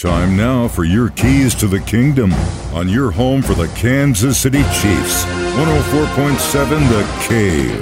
Time now for your keys to the kingdom on your home for the Kansas City Chiefs. 104.7 The Cave.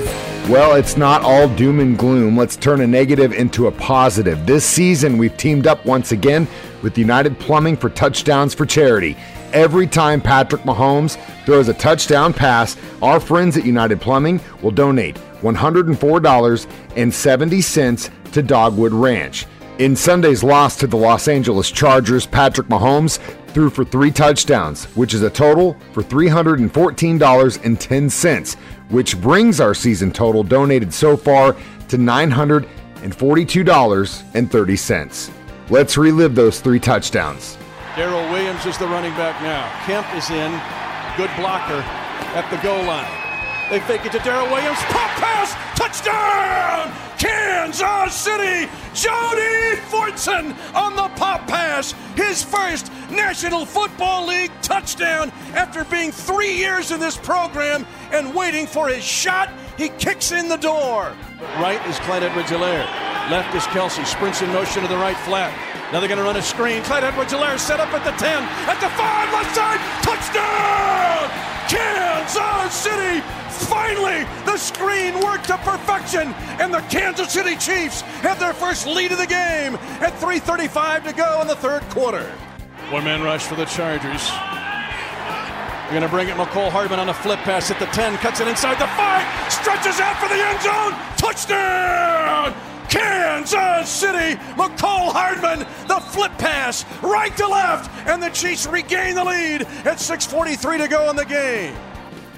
Well, it's not all doom and gloom. Let's turn a negative into a positive. This season, we've teamed up once again with United Plumbing for Touchdowns for Charity. Every time Patrick Mahomes throws a touchdown pass, our friends at United Plumbing will donate $104.70 to Dogwood Ranch. In Sunday's loss to the Los Angeles Chargers, Patrick Mahomes threw for three touchdowns, which is a total for $314.10, which brings our season total donated so far to $942.30. Let's relive those three touchdowns. Darrel Williams is the running back now. Kemp is in. Good blocker at the goal line. They fake it to Darrel Williams. Pop pass. Touchdown! Kansas City! Jody On the pop pass. His first National Football League touchdown after being three years in this program and waiting for his shot. He kicks in the door. Right is Clyde Edwards Helaire. Left is Kelce. Sprints in motion to the right flat. Now they're going to run a screen. Clyde Edwards Helaire set up at the 10, at the 5, left side. Touchdown! Kansas City! Finally, the screen worked to perfection, and the Kansas City Chiefs have their first lead of the game at 3.35 to go in the third quarter. One man rush for the Chargers. They're going to bring it Mecole Hardman on a flip pass at the 10, cuts it inside the 5, stretches out for the end zone. Touchdown! Kansas City, Mecole Hardman, the flip pass right to left, and the Chiefs regain the lead at 6.43 to go in the game.